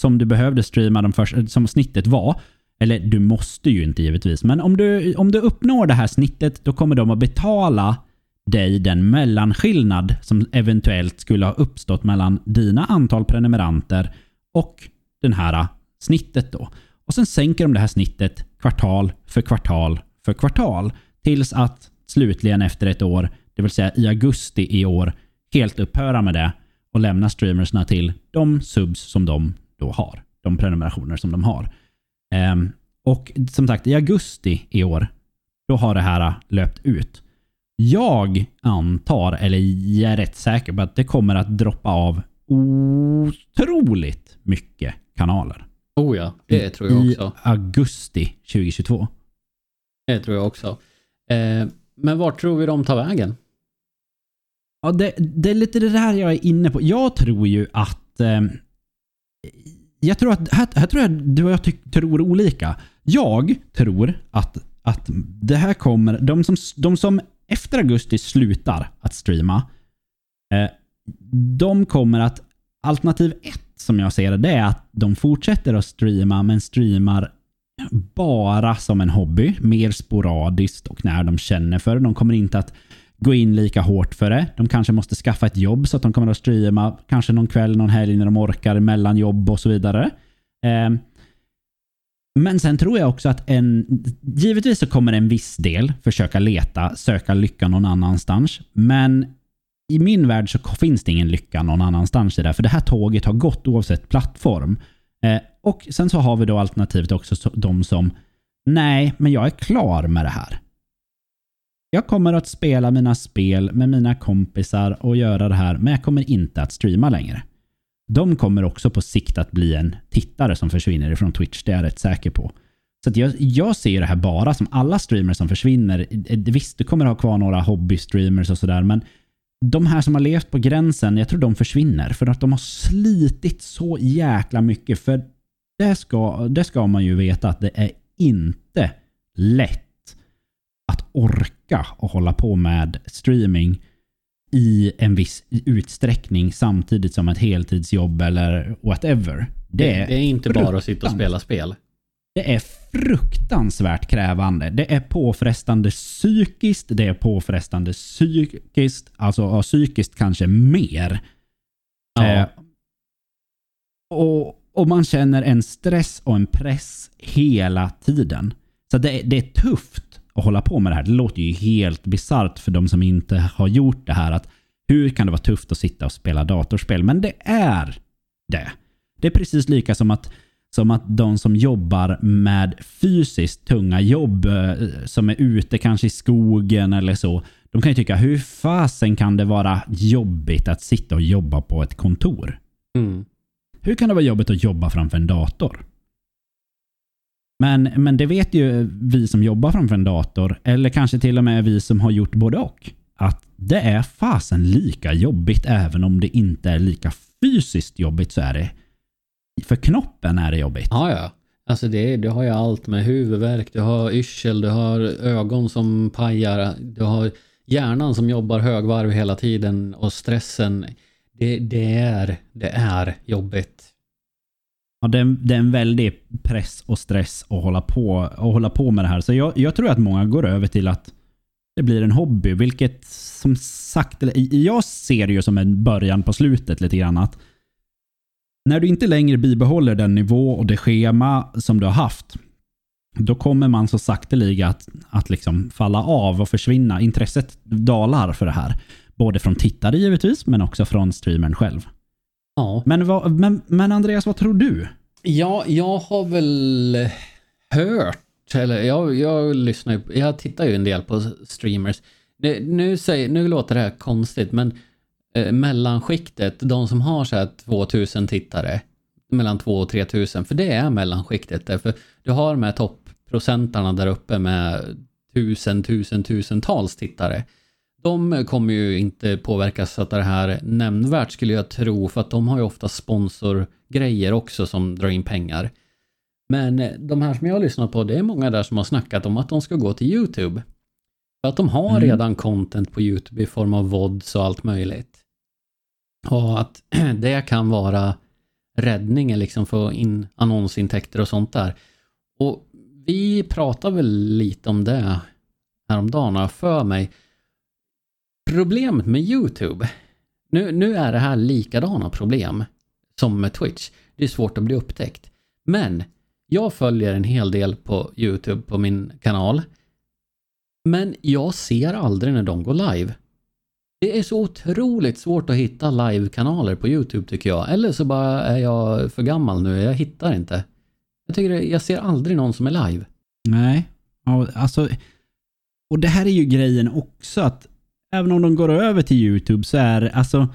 som du behövde streama de första, eh, som snittet var. Eller du måste ju inte givetvis, men om du, om du uppnår det här snittet, då kommer de att betala dig den mellanskillnad som eventuellt skulle ha uppstått mellan dina antal prenumeranter och den här eh, snittet då. Och sen sänker de det här snittet kvartal för kvartal för kvartal tills att slutligen efter ett år, det vill säga i augusti i år, helt upphöra med det och lämna streamersna till de subs som de då har. De prenumerationer som de har. Um, och som sagt, i augusti i år, då har det här löpt ut. Jag antar, eller jag är rätt säker på att det kommer att droppa av otroligt mycket kanaler. Oh ja, det tror jag också. I augusti 2022. Det tror jag också. Eh, men vart tror vi de tar vägen? Ja, det, det är lite det där jag är inne på. Jag tror ju att... Eh, jag tror att... Här, här tror jag du och jag ty, tror olika. Jag tror att, att det här kommer... De som, de som efter augusti slutar att streama, eh, de kommer att... Alternativ ett som jag ser det, det är att de fortsätter att streama, men streamar bara som en hobby. Mer sporadiskt och när de känner för det. De kommer inte att gå in lika hårt för det. De kanske måste skaffa ett jobb så att de kommer att streama kanske någon kväll, någon helg när de orkar mellan jobb och så vidare. Eh, men sen tror jag också att en... Givetvis så kommer en viss del försöka leta, söka lycka någon annanstans. Men i min värld så finns det ingen lycka någon annanstans i det. här. För det här tåget har gått oavsett plattform. Eh, och sen så har vi då alternativet också de som Nej, men jag är klar med det här. Jag kommer att spela mina spel med mina kompisar och göra det här, men jag kommer inte att streama längre. De kommer också på sikt att bli en tittare som försvinner ifrån Twitch, det är jag rätt säker på. Så jag, jag ser det här bara som alla streamers som försvinner. Visst, du kommer ha kvar några hobby-streamers och sådär, men de här som har levt på gränsen, jag tror de försvinner. För att de har slitit så jäkla mycket. För det ska, det ska man ju veta att det är inte lätt att orka och hålla på med streaming i en viss utsträckning samtidigt som ett heltidsjobb eller whatever. Det, det, det är inte bara att sitta och spela spel. Det är fruktansvärt krävande. Det är påfrestande psykiskt, det är påfrestande psykiskt, alltså psykiskt kanske mer. Ja. Eh, och, och man känner en stress och en press hela tiden. Så det, det är tufft att hålla på med det här. Det låter ju helt bisarrt för de som inte har gjort det här. att Hur kan det vara tufft att sitta och spela datorspel? Men det är det. Det är precis lika som att som att de som jobbar med fysiskt tunga jobb, eh, som är ute kanske i skogen eller så, de kan ju tycka hur fasen kan det vara jobbigt att sitta och jobba på ett kontor? Mm. Hur kan det vara jobbigt att jobba framför en dator? Men, men det vet ju vi som jobbar framför en dator, eller kanske till och med vi som har gjort både och, att det är fasen lika jobbigt även om det inte är lika fysiskt jobbigt så är det för knoppen är det jobbigt. Ja, ja. Alltså det, du har ju allt med huvudvärk, du har yrsel, du har ögon som pajar, du har hjärnan som jobbar högvarv hela tiden och stressen. Det, det, är, det är jobbigt. Ja, det är, det är en väldig press och stress att hålla på, att hålla på med det här. Så jag, jag tror att många går över till att det blir en hobby, vilket som sagt, jag ser det ju som en början på slutet lite grann. Att när du inte längre bibehåller den nivå och det schema som du har haft, då kommer man så sakteliga att, att liksom falla av och försvinna. Intresset dalar för det här. Både från tittare givetvis, men också från streamern själv. Ja. Men, vad, men, men Andreas, vad tror du? Ja, jag har väl hört, eller jag, jag lyssnar ju, jag tittar ju en del på streamers. Nu, nu, säger, nu låter det här konstigt, men eh, mellanskiktet, de som har så här 2000 tittare, mellan 2 och 3000, för det är mellanskiktet. Därför du har de här topprocentarna där uppe med tusen, tusen, tusentals tittare. De kommer ju inte påverkas av det här nämnvärt skulle jag tro, för att de har ju ofta sponsorgrejer också som drar in pengar. Men de här som jag har lyssnat på, det är många där som har snackat om att de ska gå till YouTube. För att de har mm. redan content på YouTube i form av VODs och allt möjligt. Och att det kan vara räddningen liksom för in annonsintäkter och sånt där. Och vi pratar väl lite om det häromdagen har för mig. Problemet med YouTube, nu, nu är det här likadana problem som med Twitch. Det är svårt att bli upptäckt. Men jag följer en hel del på YouTube på min kanal. Men jag ser aldrig när de går live. Det är så otroligt svårt att hitta live-kanaler på YouTube tycker jag. Eller så bara är jag för gammal nu, jag hittar inte. Jag tycker det, jag ser aldrig någon som är live. Nej, alltså... Och det här är ju grejen också att även om de går över till YouTube så är alltså...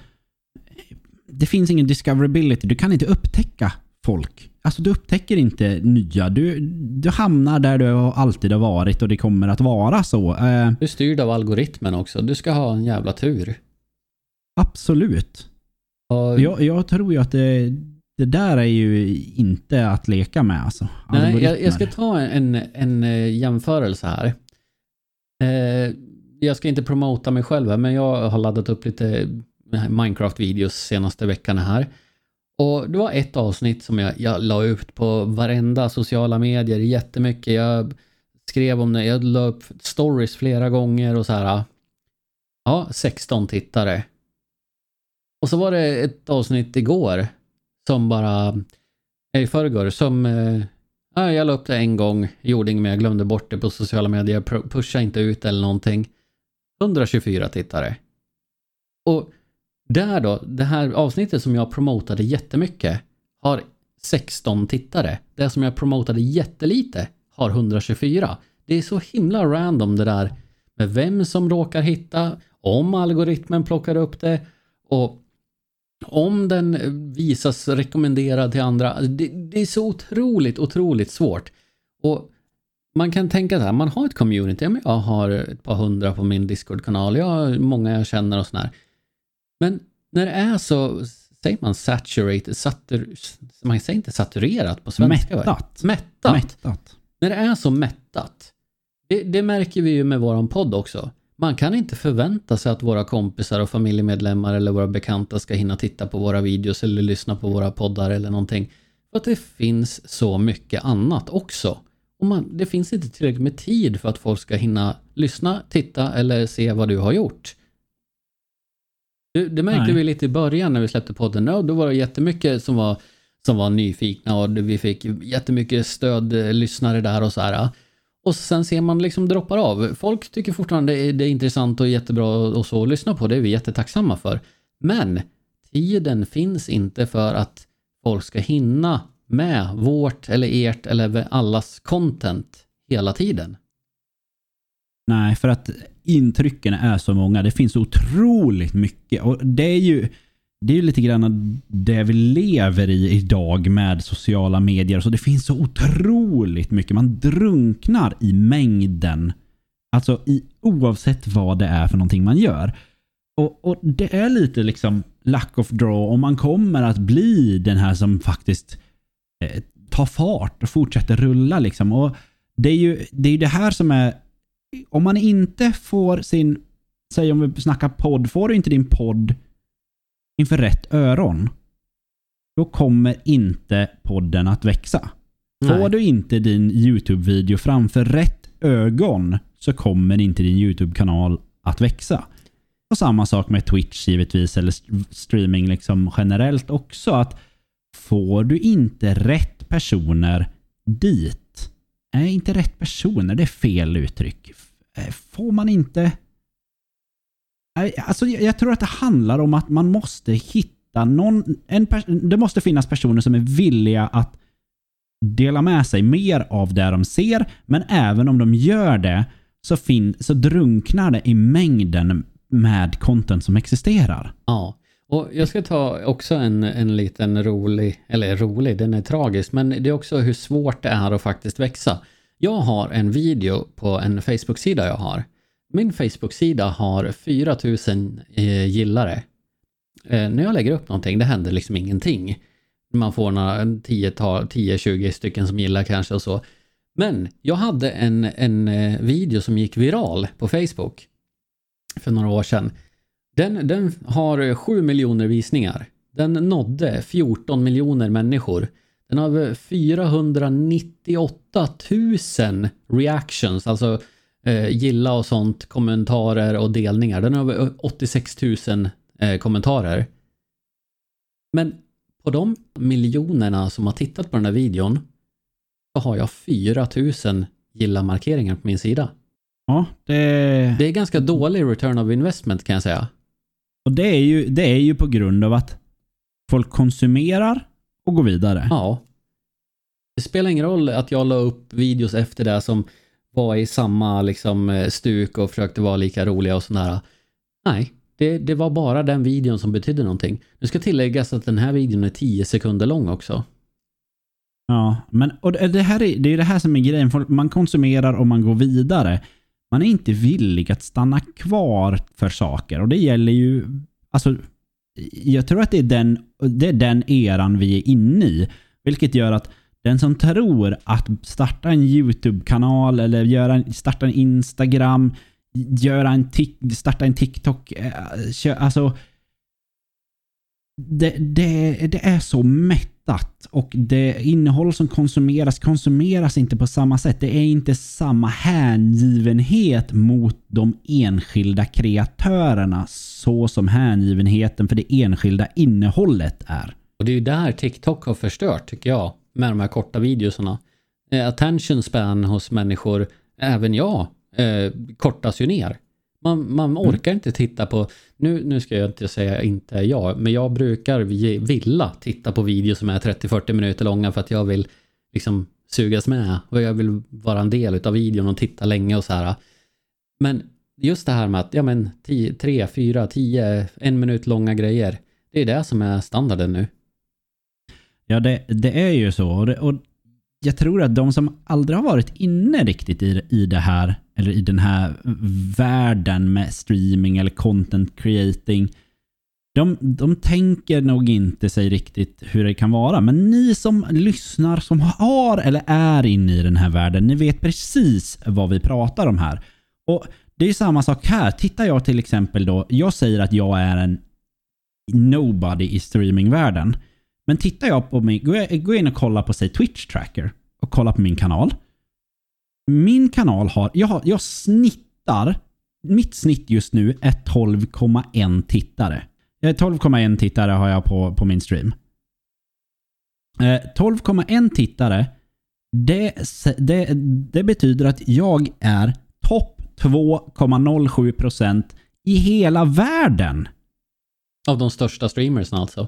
Det finns ingen discoverability. Du kan inte upptäcka folk. Alltså du upptäcker inte nya. Du, du hamnar där du alltid har varit och det kommer att vara så. Eh, du är styrd av algoritmen också. Du ska ha en jävla tur. Absolut. Och, Jag, jag tror ju att det, det där är ju inte att leka med alltså. nej, jag, jag ska ta en, en eh, jämförelse här. Eh, jag ska inte promota mig själv här, men jag har laddat upp lite Minecraft-videos senaste veckan här. Och det var ett avsnitt som jag, jag la ut på varenda sociala medier jättemycket. Jag skrev om det, jag la upp stories flera gånger och så här. Ja, 16 tittare. Och så var det ett avsnitt igår som bara, i förrgår, som eh, ja, jag la upp det en gång, gjorde inget mer, glömde bort det på sociala medier, pusha pushade inte ut eller någonting. 124 tittare. Och där då, det här avsnittet som jag promotade jättemycket har 16 tittare. Det som jag promotade jättelite har 124. Det är så himla random det där med vem som råkar hitta, om algoritmen plockar upp det och om den visas rekommenderad till andra. Det, det är så otroligt, otroligt svårt. Och man kan tänka så här, man har ett community, jag har ett par hundra på min Discord-kanal, jag har många jag känner och sådär. Men när det är så, säger man saturated, satur, man säger inte saturerat på svenska. Mättat. Mättat. Mättat. När det är så mättat, det, det märker vi ju med våran podd också. Man kan inte förvänta sig att våra kompisar och familjemedlemmar eller våra bekanta ska hinna titta på våra videos eller lyssna på våra poddar eller någonting. För att det finns så mycket annat också. Och man, det finns inte tillräckligt med tid för att folk ska hinna lyssna, titta eller se vad du har gjort. Det, det märkte Nej. vi lite i början när vi släppte podden. Ja, då var det jättemycket som var, som var nyfikna och vi fick jättemycket stödlyssnare där och så här. Och sen ser man liksom droppar av. Folk tycker fortfarande det är, det är intressant och jättebra och så att lyssna på. Det är vi jättetacksamma för. Men tiden finns inte för att folk ska hinna med vårt eller ert eller allas content hela tiden. Nej, för att intrycken är så många. Det finns så otroligt mycket. Och det är ju det är ju lite grann det vi lever i idag med sociala medier. Så det finns så otroligt mycket. Man drunknar i mängden. Alltså i, oavsett vad det är för någonting man gör. Och, och det är lite liksom luck of draw om man kommer att bli den här som faktiskt eh, tar fart och fortsätter rulla liksom. Och det är ju det, är det här som är om man inte får sin, säg om vi snackar podd, får du inte din podd inför rätt öron, då kommer inte podden att växa. Får Nej. du inte din YouTube-video framför rätt ögon så kommer inte din YouTube-kanal att växa. Och samma sak med Twitch givetvis, eller st- streaming liksom generellt också. att Får du inte rätt personer dit, nej inte rätt personer, det är fel uttryck. Eh, får man inte... Eh, alltså jag, tror att det handlar om att man måste hitta någon... En det måste finnas personer som är villiga att dela med sig mer av det de ser, men även om de gör det så, fin- så drunknar det i mängden med content som existerar. Ja, och jag ska ta också en, en liten rolig, eller rolig, den är tragisk, men det är också hur svårt det är att faktiskt växa. Jag har en video på en Facebook-sida jag har. Min Facebook-sida har 4000 eh, gillare. Eh, när jag lägger upp någonting, det händer liksom ingenting. Man får några 10-20 stycken som gillar kanske och så. Men jag hade en, en eh, video som gick viral på Facebook för några år sedan. Den, den har 7 miljoner visningar. Den nådde 14 miljoner människor. Den har över 498 000 reactions, alltså eh, gilla och sånt, kommentarer och delningar. Den har över 86 000 eh, kommentarer. Men på de miljonerna som har tittat på den här videon så har jag 4 000 gilla-markeringar på min sida. Ja, det, Det är ganska dålig return of investment kan jag säga. Och det, är ju, det är ju på grund av att folk konsumerar och går vidare. Ja. Det spelar ingen roll att jag la upp videos efter det som var i samma liksom eh, stuk och försökte vara lika roliga och sådär. Nej, det, det var bara den videon som betydde någonting. Nu ska tilläggas att den här videon är 10 sekunder lång också. Ja, men och det, här är, det är det här som är grejen. Man konsumerar och man går vidare. Man är inte villig att stanna kvar för saker och det gäller ju alltså, jag tror att det är, den, det är den eran vi är inne i. Vilket gör att den som tror att starta en YouTube-kanal eller göra starta en Instagram, göra en starta en TikTok, eh, alltså det, det, det är så mättat och det innehåll som konsumeras konsumeras inte på samma sätt. Det är inte samma hängivenhet mot de enskilda kreatörerna så som hängivenheten för det enskilda innehållet är. Och det är ju där TikTok har förstört tycker jag med de här korta videosarna. Eh, attention span hos människor, även jag, eh, kortas ju ner. Man, man mm. orkar mm. inte titta på, nu, nu ska jag inte säga inte jag, men jag brukar vilja titta på videos som är 30-40 minuter långa för att jag vill liksom sugas med och jag vill vara en del av videon och titta länge och så här. Men just det här med att, ja men 3, 4, 10, en minut långa grejer. Det är det som är standarden nu. Ja, det, det är ju så. Och, det, och jag tror att de som aldrig har varit inne riktigt i, i det här, eller i den här världen med streaming eller content creating, de, de tänker nog inte sig riktigt hur det kan vara. Men ni som lyssnar, som har eller är inne i den här världen, ni vet precis vad vi pratar om här. Och det är samma sak här. Tittar jag till exempel då, jag säger att jag är en nobody i streamingvärlden. Men tittar jag på min, går jag in och kollar på säg Twitch tracker och kollar på min kanal. Min kanal har, jag, har, jag snittar, mitt snitt just nu är 12,1 tittare. Eh, 12,1 tittare har jag på, på min stream. Eh, 12,1 tittare, det, det, det betyder att jag är topp 2,07% i hela världen. Av de största streamersna alltså?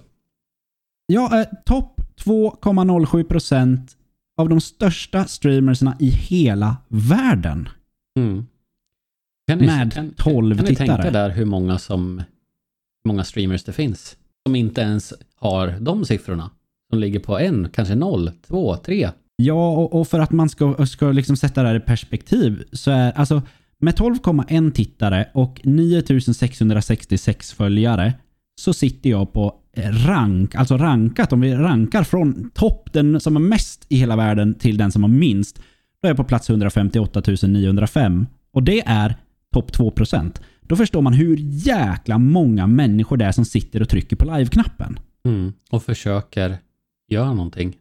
Jag är topp 2,07% av de största streamersna i hela världen. Mm. Kan ni, med kan, 12 kan, kan tittare. Kan ni tänka där hur många, som, hur många streamers det finns? Som inte ens har de siffrorna. Som ligger på en, kanske noll, två, tre. Ja, och, och för att man ska, ska liksom sätta det här i perspektiv så är alltså med 12,1 tittare och 9666 följare så sitter jag på Eh, rank, alltså rankat, om vi rankar från topp, den som har mest i hela världen till den som har minst, då är jag på plats 158 905. Och det är topp 2%. Då förstår man hur jäkla många människor det är som sitter och trycker på live-knappen. Mm, och försöker göra någonting.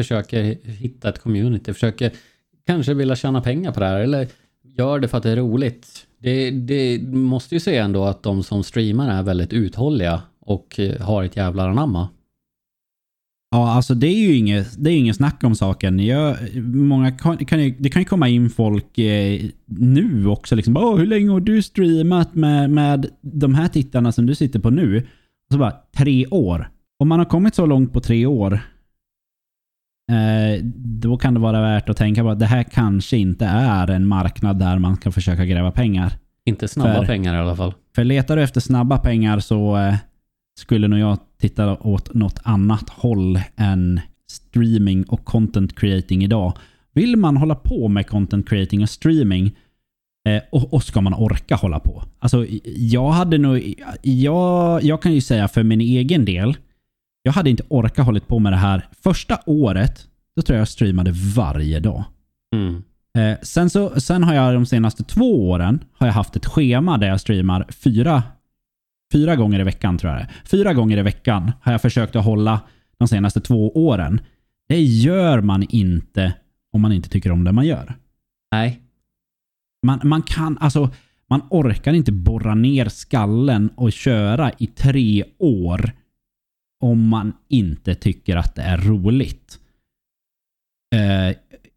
Försöker hitta ett community, försöker kanske vilja tjäna pengar på det här eller gör det för att det är roligt. Det, det måste ju säga ändå att de som streamar är väldigt uthålliga och eh, har ett jävla anamma. Ja, alltså det är ju inget, det är inget snack om saken. Jag, många kan, kan ju, det kan ju komma in folk eh, nu också. Liksom, Åh, hur länge har du streamat med, med de här tittarna som du sitter på nu? Och så bara, tre år. Om man har kommit så långt på tre år, Eh, då kan det vara värt att tänka på att det här kanske inte är en marknad där man kan försöka gräva pengar. Inte snabba för, pengar i alla fall. För letar du efter snabba pengar så eh, skulle nog jag titta åt något annat håll än streaming och content creating idag. Vill man hålla på med content creating och streaming eh, och, och, ska man orka hålla på? Alltså, jag hade nog... Jag, jag kan ju säga för min egen del jag hade inte orkat hållit på med det här. Första året, då tror jag jag streamade varje dag. Mm. Eh, sen, så, sen har jag de senaste två åren har jag haft ett schema där jag streamar fyra, fyra gånger i veckan. tror jag det Fyra gånger i veckan har jag försökt att hålla de senaste två åren. Det gör man inte om man inte tycker om det man gör. Nej. Man, man kan, alltså, man orkar inte borra ner skallen och köra i tre år om man inte tycker att det är roligt. Eh,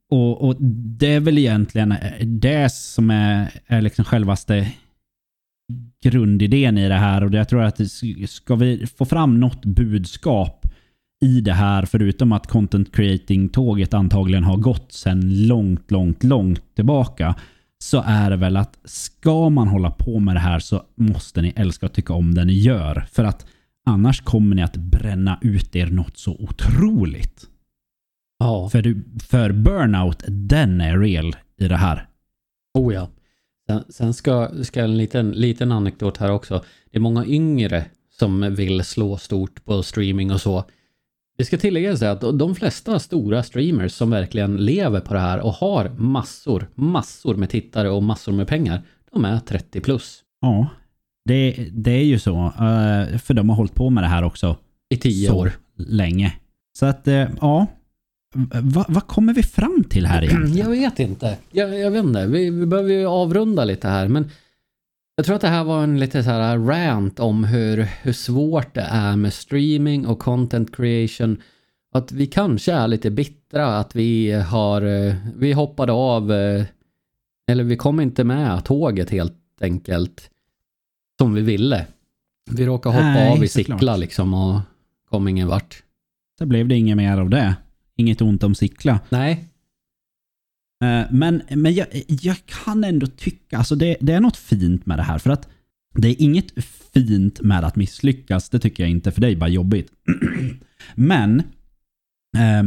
och, och, det är väl egentligen eh, det som är, är liksom självaste grundidén i det här. Och jag tror att ska vi få fram något budskap i det här, förutom att content creating-tåget antagligen har gått sedan långt, långt, långt tillbaka, så är det väl att ska man hålla på med det här så måste ni älska och tycka om det ni gör. För att Annars kommer ni att bränna ut er något så otroligt. Ja. För, du, för burnout, den är real i det här. Oh ja. Sen, sen ska, ska en liten, liten anekdot här också. Det är många yngre som vill slå stort på streaming och så. Det ska tilläggas att de flesta stora streamers som verkligen lever på det här och har massor, massor med tittare och massor med pengar, de är 30 plus. Ja, det, det är ju så. eh, För de har hållit på med det här också I tio år. länge. Så att, eh, ja. Va- Vad kommer vi fram till här egentligen? Jag vet inte. Jag, jag vet inte. Vi, vi behöver ju avrunda lite här. Men jag tror att det här var en lite så här rant om hur, hur svårt det är med streaming och content creation. Att vi kanske är lite bittra att vi har, eh, vi hoppade av, eller vi kom inte med tåget helt enkelt. Som vi ville. Vi råkade hoppa Nej, av i såklart. Sickla liksom och kom ingen vart. Så blev det inget mer av det. Inget ont om Sickla. Nej, Eh, Men, men jag, jag kan ändå tycka, alltså det, det är något fint med det här. För att det är inget fint med att misslyckas, det tycker jag inte, för det är bara jobbigt. men eh,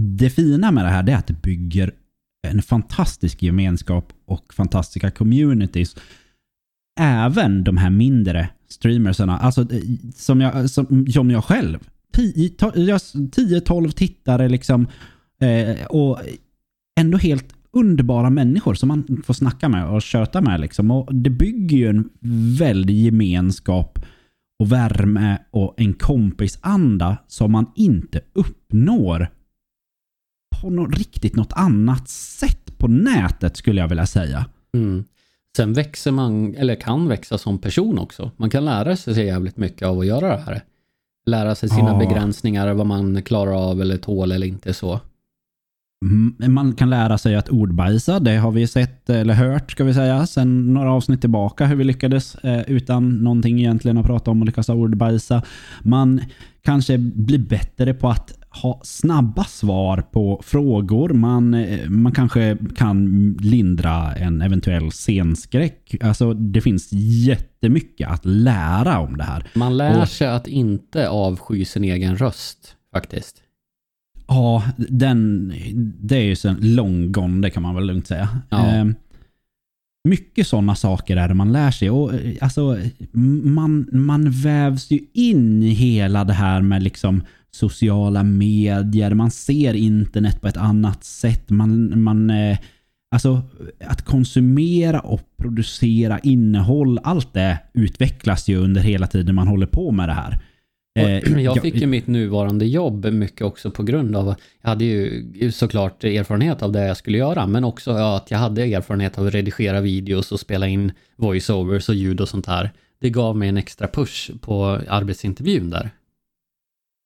det fina med det här är att det bygger en fantastisk gemenskap och fantastiska communities. Även de här mindre streamersarna, alltså eh, som jag, som, som jag själv. 10-12 tittare liksom. Eh, och ändå helt underbara människor som man får snacka med och köta med. Liksom. Och det bygger ju en väldig gemenskap och värme och en kompisanda som man inte uppnår på något, riktigt något annat sätt på nätet skulle jag vilja säga. Mm. Sen växer man, eller kan växa som person också. Man kan lära sig jävligt mycket av att göra det här. Lära sig sina Ja. begränsningar, vad man klarar av eller tål eller inte så. Mm, Man kan lära sig att ordbajsa. Det har vi sett, eller hört ska vi säga, sen några avsnitt tillbaka hur vi lyckades eh, utan någonting egentligen att prata om och lyckas ordbajsa. Man kanske blir bättre på att ha snabba svar på frågor. Man, eh, man kanske kan lindra en eventuell scenskräck. Alltså det finns jättemycket att lära om det här. Man lär Och- sig att inte avsky sin egen röst faktiskt. Ja, den, det är ju så lång gone, det kan man väl lugnt säga. Ja. Eh, mycket sådana saker är det man lär sig. Och, eh, alltså, man, man vävs ju in i hela det här med liksom sociala medier. Man ser internet på ett annat sätt. Man, man, eh, alltså, att konsumera och producera innehåll, allt det utvecklas ju under hela tiden man håller på med det här. Eh, jag fick ju mitt nuvarande jobb mycket också på grund av jag hade ju såklart erfarenhet av det jag skulle göra, men också att jag hade erfarenhet av att redigera videos och spela in voiceovers och ljud och sånt här. Det gav mig en extra push på arbetsintervjun där.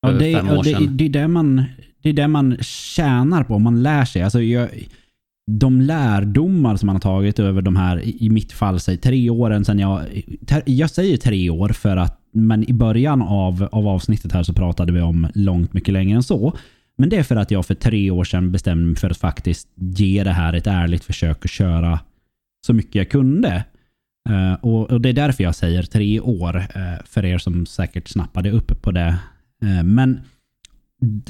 Ja, det, fem år det, sedan. det, är det, man, det är det man tjänar på. Man lär sig. Alltså, jag, de lärdomar som man har tagit över de här, i mitt fall, säg tre åren sedan jag... Jag säger tre år för att, men i början av, av avsnittet här så pratade vi om långt mycket längre än så. Men det är för att jag för tre år sedan bestämde mig för att faktiskt ge det här ett ärligt försök att köra så mycket jag kunde. Eh, och, och det är därför jag säger tre år, eh, för er som säkert snappade upp på det. Eh, men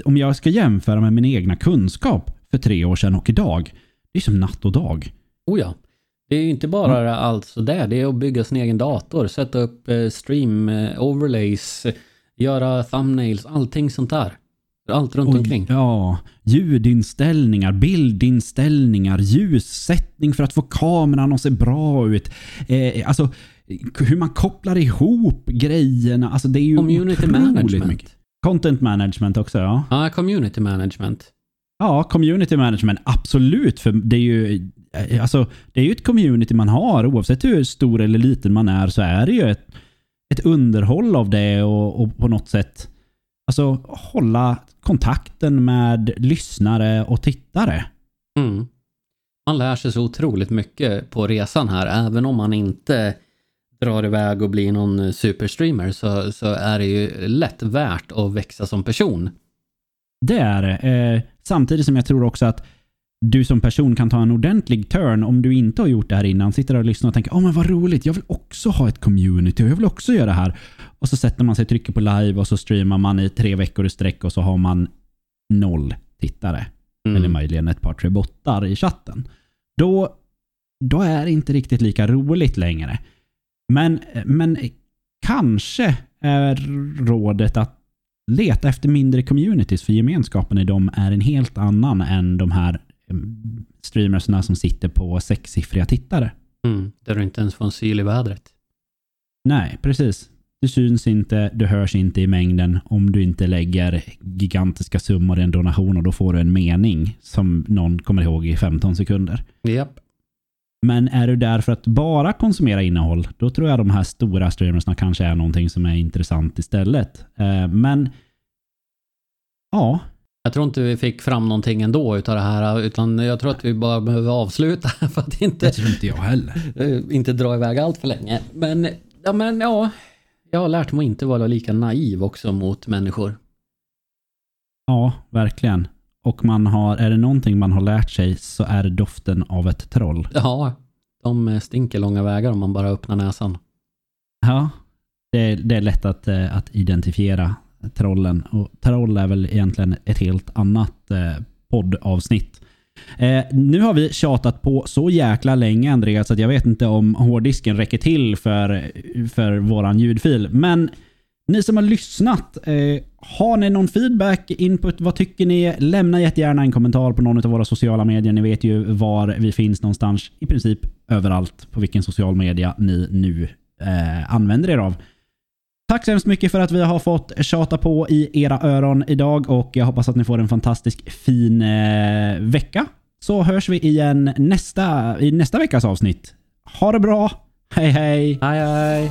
om jag ska jämföra med min egna kunskap för tre år sedan och idag, det är som natt och dag. Oh ja. Det är ju inte bara allt sådär, det är att bygga sin egen dator, sätta upp eh, stream, eh, overlays, göra thumbnails, allting sånt där. Allt runt Och, omkring. Ja, ljudinställningar, bildinställningar, ljussättning för att få kameran att se bra ut. Eh, alltså, hur man kopplar ihop grejerna. Alltså det är ju Community management. mycket. Content management också, ja. Ja, community management. Ja, community management, absolut. För det är ju eh, alltså, det är ju ett community man har. Oavsett hur stor eller liten man är så är det ju ett, ett underhåll av det och, och på något sätt alltså, hålla kontakten med lyssnare och tittare. Mm. Man lär sig så otroligt mycket på resan här, även om man inte drar iväg och blir någon superstreamer så, så är det ju lätt värt att växa som person. Det är det. Eh, samtidigt som jag tror också att du som person kan ta en ordentlig turn om du inte har gjort det här innan. Sitter och lyssnar och tänker åh men vad roligt, jag vill också ha ett community och jag vill också göra det här. Och så sätter man sig, trycker på live och så streamar man i tre veckor i sträck och så har man noll tittare. Mm. Eller möjligen ett par tre bottar i chatten. Då då är det inte riktigt lika roligt längre. Men, men kanske är rådet att leta efter mindre communities, för gemenskapen i dem är en helt annan än de här mm, streamersna som sitter på sexsiffriga tittare. Mm, där du inte ens får en syl i vädret. Nej, precis. Du syns inte, du hörs inte i mängden om du inte lägger gigantiska summor i en donation och då får du en mening som någon kommer ihåg i 15 sekunder. Japp. Men är du där för att bara konsumera innehåll, då tror jag de här stora streamersna kanske är någonting som är intressant istället. Eh, men ja, Jag tror inte vi fick fram någonting ändå utav det här, utan jag tror att vi bara behöver avsluta för att inte, tror inte jag heller. eh, inte dra iväg allt för länge. Men ja, men ja, jag har lärt mig att inte vara lika naiv också mot människor. Ja, verkligen. Och man har, är det någonting man har lärt sig så är det doften av ett troll. Ja, de stinker långa vägar om man bara öppnar näsan. Ja, det är, det är lätt att, eh, att identifiera trollen. Och troll är väl egentligen ett helt annat eh, poddavsnitt. Eh, nu har vi tjatat på så jäkla länge Andreas att jag vet inte om hårddisken räcker till för, för våran ljudfil. Men ni som har lyssnat, eh, har ni någon feedback, input, vad tycker ni? Lämna jättegärna en kommentar på någon av våra sociala medier. Ni vet ju var vi finns någonstans. I princip överallt på vilken social media ni nu eh, använder er av. Tack så hemskt mycket för att vi har fått tjata på i era öron idag och jag hoppas att ni får en fantastisk fin eh, vecka. Så hörs vi igen nästa, i nästa veckas avsnitt. Ha det bra! Hej hej! Hej hej!